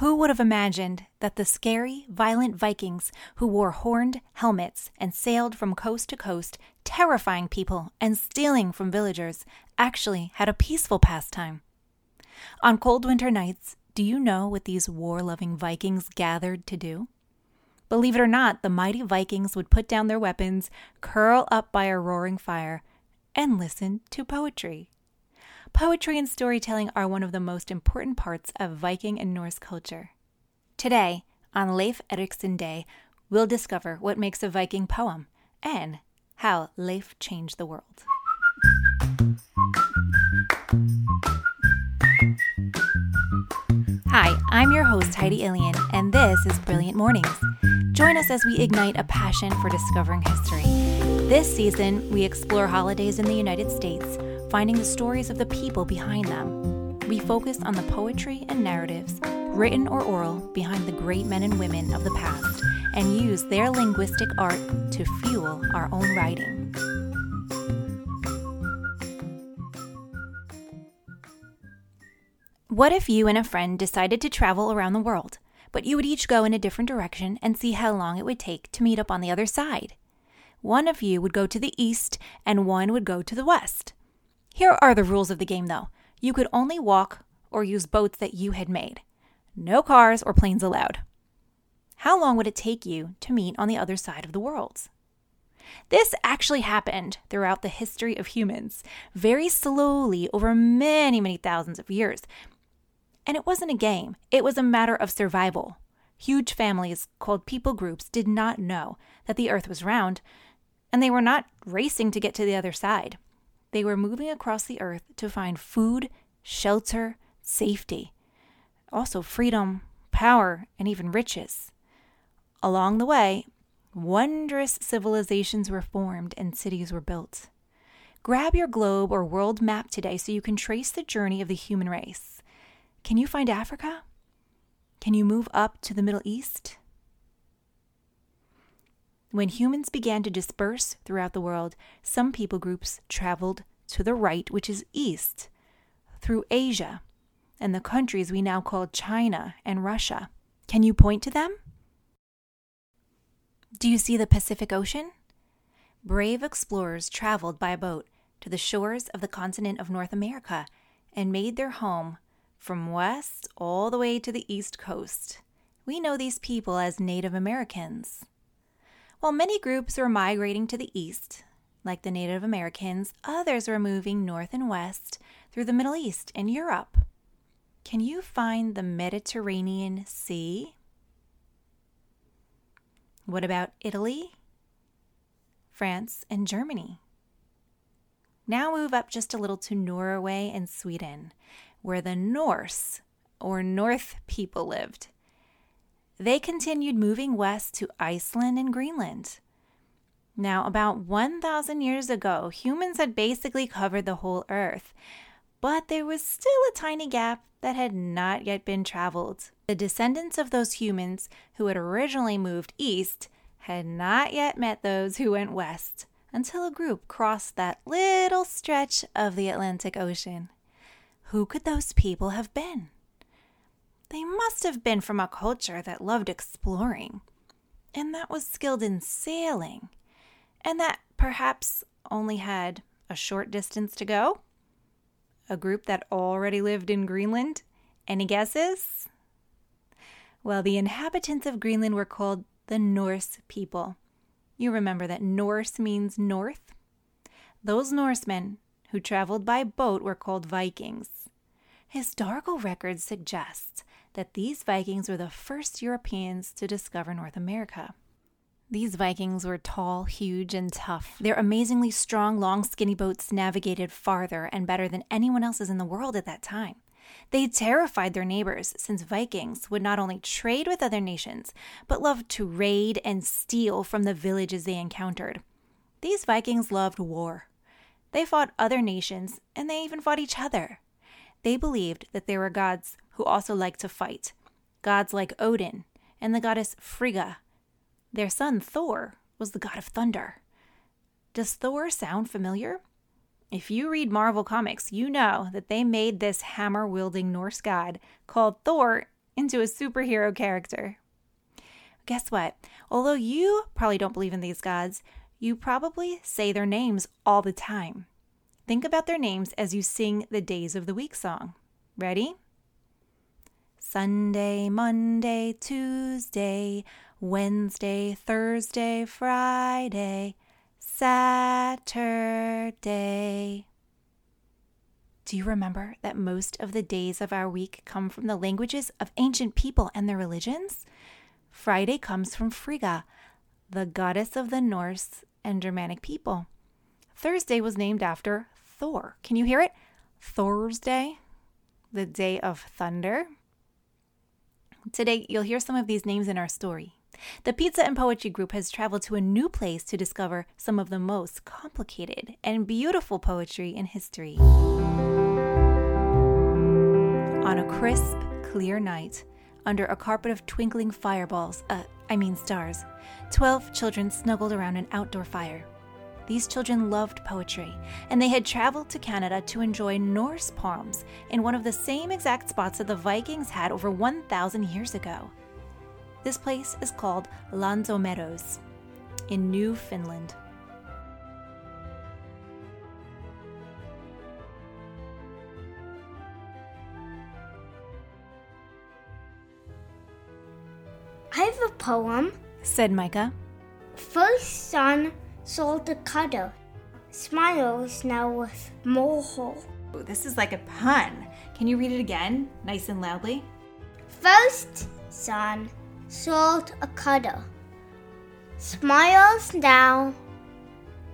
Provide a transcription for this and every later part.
Who would have imagined that the scary, violent Vikings who wore horned helmets and sailed from coast to coast, terrifying people and stealing from villagers, actually had a peaceful pastime? On cold winter nights, do you know what these war loving Vikings gathered to do? Believe it or not, the mighty Vikings would put down their weapons, curl up by a roaring fire, and listen to poetry. Poetry and storytelling are one of the most important parts of Viking and Norse culture. Today, on Leif Erikson Day, we'll discover what makes a Viking poem and how Leif changed the world. Hi, I'm your host, Heidi Illian, and this is Brilliant Mornings. Join us as we ignite a passion for discovering history. This season, we explore holidays in the United States, finding the stories of the people behind them. We focus on the poetry and narratives, written or oral, behind the great men and women of the past, and use their linguistic art to fuel our own writing. What if you and a friend decided to travel around the world, but you would each go in a different direction and see how long it would take to meet up on the other side? One of you would go to the east and one would go to the west. Here are the rules of the game, though. You could only walk or use boats that you had made. No cars or planes allowed. How long would it take you to meet on the other side of the world? This actually happened throughout the history of humans, very slowly over many, many thousands of years. And it wasn't a game, it was a matter of survival. Huge families called people groups did not know that the earth was round, and they were not racing to get to the other side. They were moving across the earth to find food, shelter, safety, also freedom, power, and even riches. Along the way, wondrous civilizations were formed and cities were built. Grab your globe or world map today so you can trace the journey of the human race. Can you find Africa? Can you move up to the Middle East? When humans began to disperse throughout the world, some people groups traveled to the right, which is east, through Asia and the countries we now call China and Russia. Can you point to them? Do you see the Pacific Ocean? Brave explorers traveled by boat to the shores of the continent of North America and made their home from west all the way to the east coast. We know these people as Native Americans. While many groups were migrating to the east, like the Native Americans, others were moving north and west through the Middle East and Europe. Can you find the Mediterranean Sea? What about Italy, France, and Germany? Now move up just a little to Norway and Sweden where the Norse, or North people, lived. They continued moving west to Iceland and Greenland. Now, about 1,000 years ago, humans had basically covered the whole earth, but there was still a tiny gap that had not yet been traveled. The descendants of those humans who had originally moved east had not yet met those who went west until a group crossed that little stretch of the Atlantic Ocean. Who could those people have been? They must have been from a culture that loved exploring, and that was skilled in sailing, and that perhaps only had a short distance to go. A group that already lived in Greenland? Any guesses? Well, the inhabitants of Greenland were called the Norse people. You remember that Norse means north? Those Norsemen who traveled by boat were called Vikings. Historical records suggest that these Vikings were the first Europeans to discover North America. These Vikings were tall, huge, and tough. Their amazingly strong, long, skinny boats navigated farther and better than anyone else's in the world at that time. They terrified their neighbors since Vikings would not only trade with other nations, but loved to raid and steal from the villages they encountered. These Vikings loved war. They fought other nations and they even fought each other. They believed that there were gods who also liked to fight, gods like Odin and the goddess Frigga. Their son Thor was the god of thunder. Does Thor sound familiar? If you read Marvel Comics, you know that they made this hammer wielding Norse god called Thor into a superhero character. Guess what? Although you probably don't believe in these gods, you probably say their names all the time. Think about their names as you sing the Days of the Week song. Ready? Sunday, Monday, Tuesday, Wednesday, Thursday, Friday, Saturday. Do you remember that most of the days of our week come from the languages of ancient people and their religions? Friday comes from Frigga, the goddess of the Norse and Germanic people. Thursday was named after Thor. Can you hear it? Thursday, the day of thunder. Today, you'll hear some of these names in our story. The Pizza and Poetry Group has traveled to a new place to discover some of the most complicated and beautiful poetry in history. On a crisp, clear night, under a carpet of twinkling fireballs, uh, I mean stars, 12 children snuggled around an outdoor fire. These children loved poetry, and they had traveled to Canada to enjoy Norse poems in one of the same exact spots that the Vikings had over 1,000 years ago. This place is called L'Anse aux Meadows in Newfoundland. I have a poem, said Micah. First son sold a cutter, smiles now with mole Ooh, this is like a pun. Can you read it again, nice and loudly? First son sold a cutter, smiles now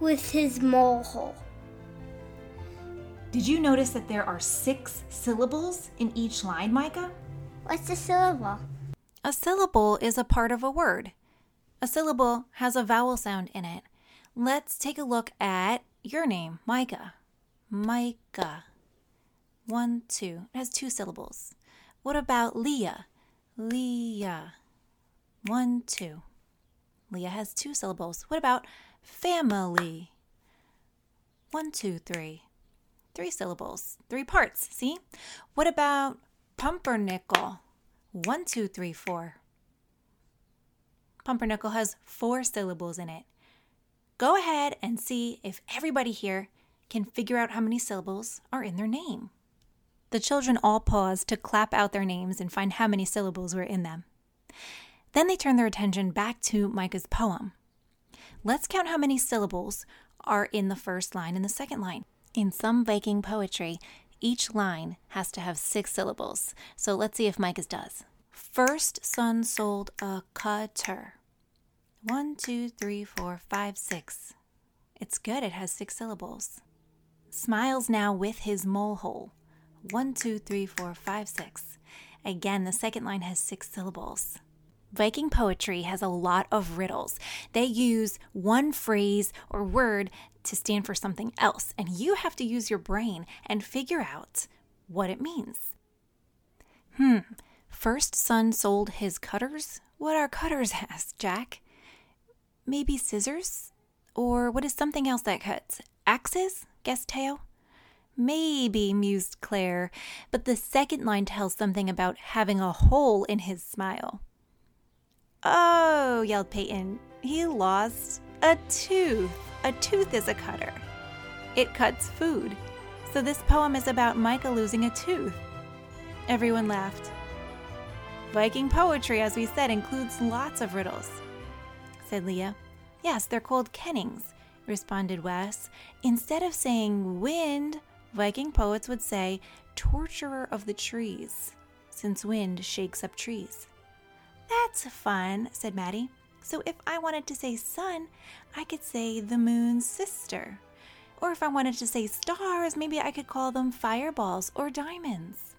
with his mole Did you notice that there are six syllables in each line, Micah? What's a syllable? A syllable is a part of a word. A syllable has a vowel sound in it. Let's take a look at your name, Micah. Micah. One, two. It has two syllables. What about Leah? Leah. One, two. Leah has two syllables. What about family? One, two, three. Three syllables. Three parts. See? What about pumpernickel? One, two, three, four. Pumpernickel has four syllables in it. Go ahead and see if everybody here can figure out how many syllables are in their name. The children all paused to clap out their names and find how many syllables were in them. Then they turned their attention back to Micah's poem. Let's count how many syllables are in the first line and the second line. In some Viking poetry, each line has to have six syllables. So let's see if Micah's does. First son sold a cutter. One, two, three, four, five, six. It's good, it has six syllables. Smiles now with his mole hole. One, two, three, four, five, six. Again, the second line has six syllables. Viking poetry has a lot of riddles. They use one phrase or word to stand for something else, and you have to use your brain and figure out what it means. Hmm, first son sold his cutters? What are cutters? asked Jack. Maybe scissors? Or what is something else that cuts? Axes? guessed Teo. Maybe, mused Claire, but the second line tells something about having a hole in his smile. Oh, yelled Peyton. He lost a tooth. A tooth is a cutter. It cuts food. So this poem is about Micah losing a tooth. Everyone laughed. Viking poetry, as we said, includes lots of riddles, said Leah. Yes, they're called kennings, responded Wes. Instead of saying wind, Viking poets would say torturer of the trees, since wind shakes up trees. That's fun, said Maddie. So if I wanted to say sun, I could say the moon's sister. Or if I wanted to say stars, maybe I could call them fireballs or diamonds.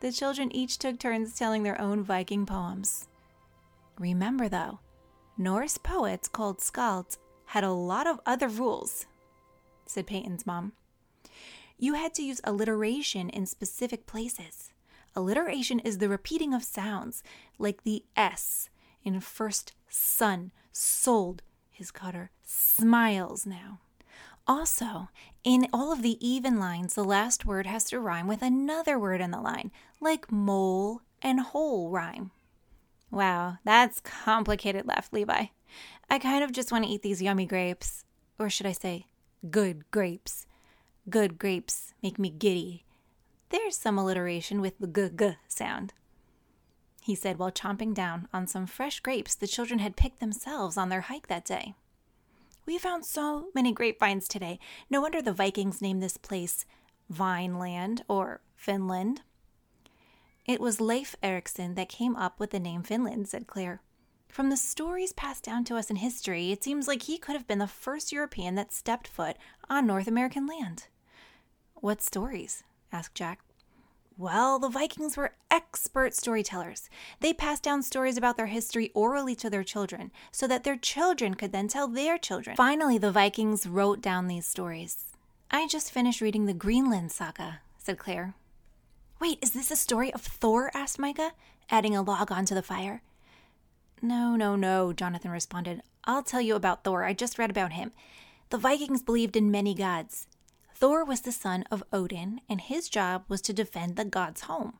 The children each took turns telling their own Viking poems. Remember, though, Norse poets called skalds had a lot of other rules, said Peyton's mom. You had to use alliteration in specific places. Alliteration is the repeating of sounds, like the S in first son, sold his cutter, smiles now. Also, in all of the even lines, the last word has to rhyme with another word in the line, like mole, and whole rhyme. Wow, that's complicated, laughed Levi. I kind of just want to eat these yummy grapes. Or should I say, good grapes? Good grapes make me giddy. There's some alliteration with the g g sound. He said while chomping down on some fresh grapes the children had picked themselves on their hike that day. We found so many grapevines today. No wonder the Vikings named this place Vineland or Vinland. It was Leif Erikson that came up with the name Vinland, said Claire. From the stories passed down to us in history, it seems like he could have been the first European that stepped foot on North American land. What stories? asked Jack. Well, the Vikings were expert storytellers. They passed down stories about their history orally to their children, so that their children could then tell their children. Finally, the Vikings wrote down these stories. I just finished reading the Greenland Saga, said Claire. Wait, is this a story of Thor? asked Micah, adding a log onto the fire. No, no, no, Jonathan responded. I'll tell you about Thor. I just read about him. The Vikings believed in many gods. Thor was the son of Odin, and his job was to defend the god's home.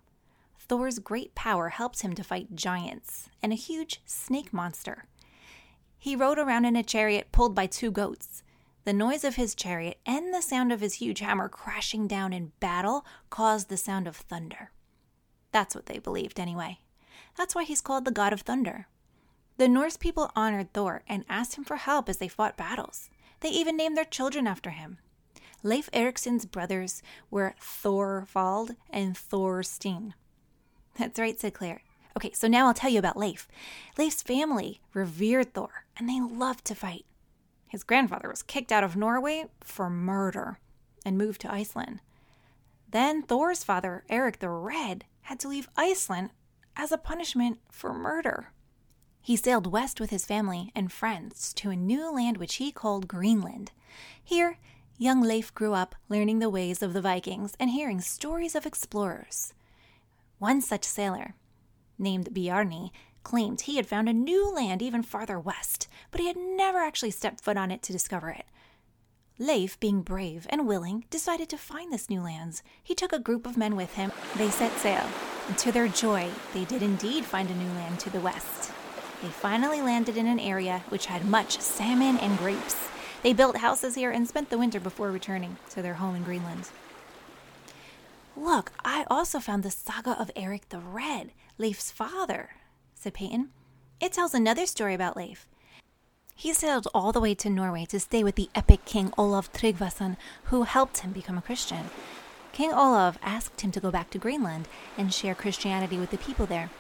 Thor's great power helped him to fight giants and a huge snake monster. He rode around in a chariot pulled by two goats. The noise of his chariot and the sound of his huge hammer crashing down in battle caused the sound of thunder. That's what they believed, anyway. That's why he's called the god of thunder. The Norse people honored Thor and asked him for help as they fought battles. They even named their children after him. Leif Erikson's brothers were Thorvald and Thorstein. That's right, said Claire. Okay, so now I'll tell you about Leif. Leif's family revered Thor, and they loved to fight. His grandfather was kicked out of Norway for murder and moved to Iceland. Then Thor's father, Eric the Red, had to leave Iceland as a punishment for murder. He sailed west with his family and friends to a new land which he called Greenland. Here, young Leif grew up learning the ways of the Vikings and hearing stories of explorers. One such sailor, named Bjarni, claimed he had found a new land even farther west, but he had never actually stepped foot on it to discover it. Leif, being brave and willing, decided to find this new lands. He took a group of men with him. They set sail, and to their joy, they did indeed find a new land to the west. They finally landed in an area which had much salmon and grapes. They built houses here and spent the winter before returning to their home in Greenland. Look, I also found the saga of Eric the Red, Leif's father, said Peyton. It tells another story about Leif. He sailed all the way to Norway to stay with the epic King Olav Tryggvason, who helped him become a Christian. King Olav asked him to go back to Greenland and share Christianity with the people there.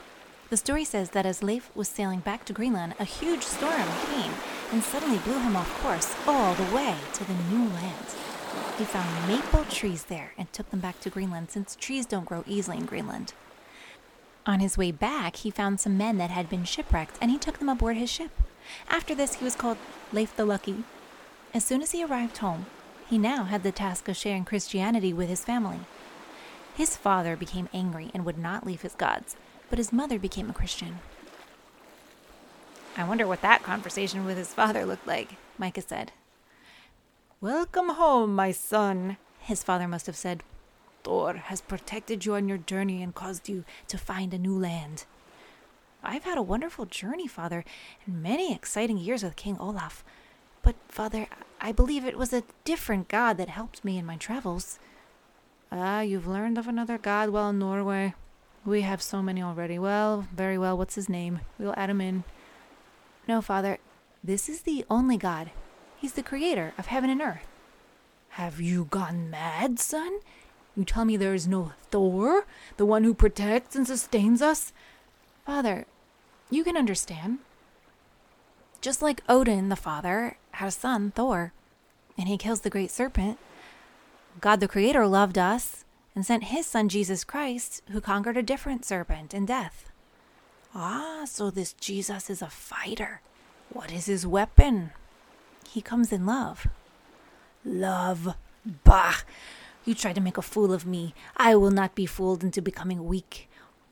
The story says that as Leif was sailing back to Greenland, a huge storm came and suddenly blew him off course all the way to the new land. He found maple trees there and took them back to Greenland since trees don't grow easily in Greenland. On his way back, he found some men that had been shipwrecked and he took them aboard his ship. After this, he was called Leif the Lucky. As soon as he arrived home, he now had the task of sharing Christianity with his family. His father became angry and would not leave his gods, but his mother became a Christian. I wonder what that conversation with his father looked like, Micah said. Welcome home, my son, his father must have said. Thor has protected you on your journey and caused you to find a new land. I've had a wonderful journey, father, and many exciting years with King Olaf. But, father, I believe it was a different god that helped me in my travels. Ah, you've learned of another god while in Norway. We have so many already. Well, very well. What's his name? We'll add him in. No, Father, this is the only God. He's the creator of heaven and earth. Have you gone mad, son? You tell me there is no Thor, the one who protects and sustains us? Father, you can understand. Just like Odin, the father, had a son, Thor, and he kills the great serpent. God the Creator loved us and sent his son Jesus Christ, who conquered a different serpent in death. Ah, so this Jesus is a fighter. What is his weapon? He comes in love. Love? Bah! You try to make a fool of me. I will not be fooled into becoming weak.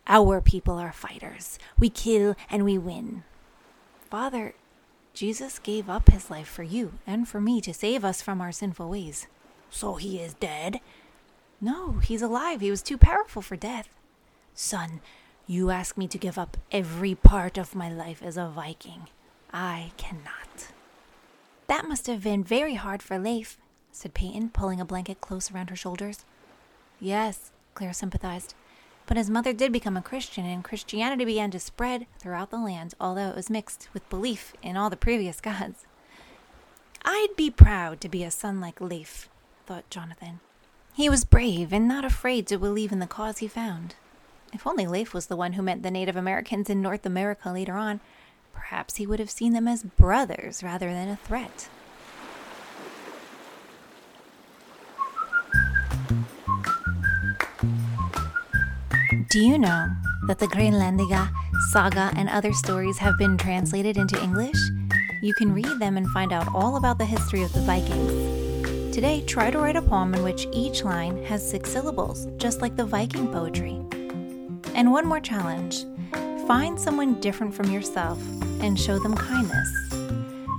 Our people are fighters. We kill and we win. Father, Jesus gave up his life for you and for me to save us from our sinful ways. So he is dead? No, he's alive. He was too powerful for death. Son, You ask me to give up every part of my life as a Viking. I cannot. That must have been very hard for Leif, said Peyton, pulling a blanket close around her shoulders. Yes, Claire sympathized. But his mother did become a Christian, and Christianity began to spread throughout the land, although it was mixed with belief in all the previous gods. I'd be proud to be a son like Leif, thought Jonathan. He was brave and not afraid to believe in the cause he found. If only Leif was the one who met the Native Americans in North America later on, perhaps he would have seen them as brothers rather than a threat. Do you know that the Greenlendinga saga and other stories have been translated into English? You can read them and find out all about the history of the Vikings. Today, try to write a poem in which each line has six syllables, just like the Viking poetry. And one more challenge find someone different from yourself and show them kindness.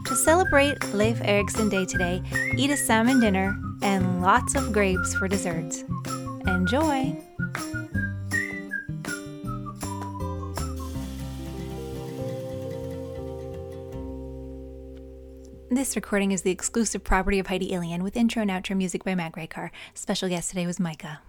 To celebrate Leif Erikson Day today, eat a salmon dinner and lots of grapes for dessert. Enjoy! This recording is the exclusive property of Heidi Ilian with intro and outro music by Matt Graycar. Special guest today was Micah.